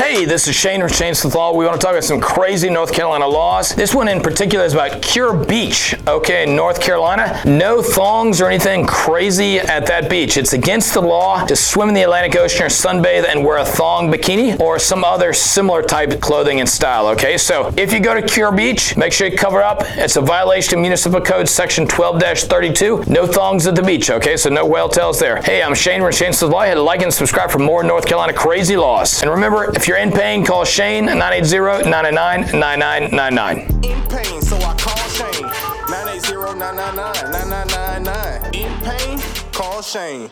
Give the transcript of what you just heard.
Hey, this is Shane from Shane's Law. We want to talk about some crazy North Carolina laws. This one in particular is about Kure Beach, okay, in North Carolina. No thongs or anything crazy at that beach. It's against the law to swim in the Atlantic Ocean or sunbathe and wear a thong bikini or some other similar type of clothing and style, okay? So if you go to Kure Beach, make sure you cover up. It's a violation of Municipal Code Section 12-32. No thongs at the beach, okay? So no whale tails there. Hey, I'm Shane from Shane's Law. Hit like and subscribe for more North Carolina crazy laws. And remember, if you're in pain, call Shane 980-999999. In pain, so I call Shane. 980-999-9999. In pain, call Shane.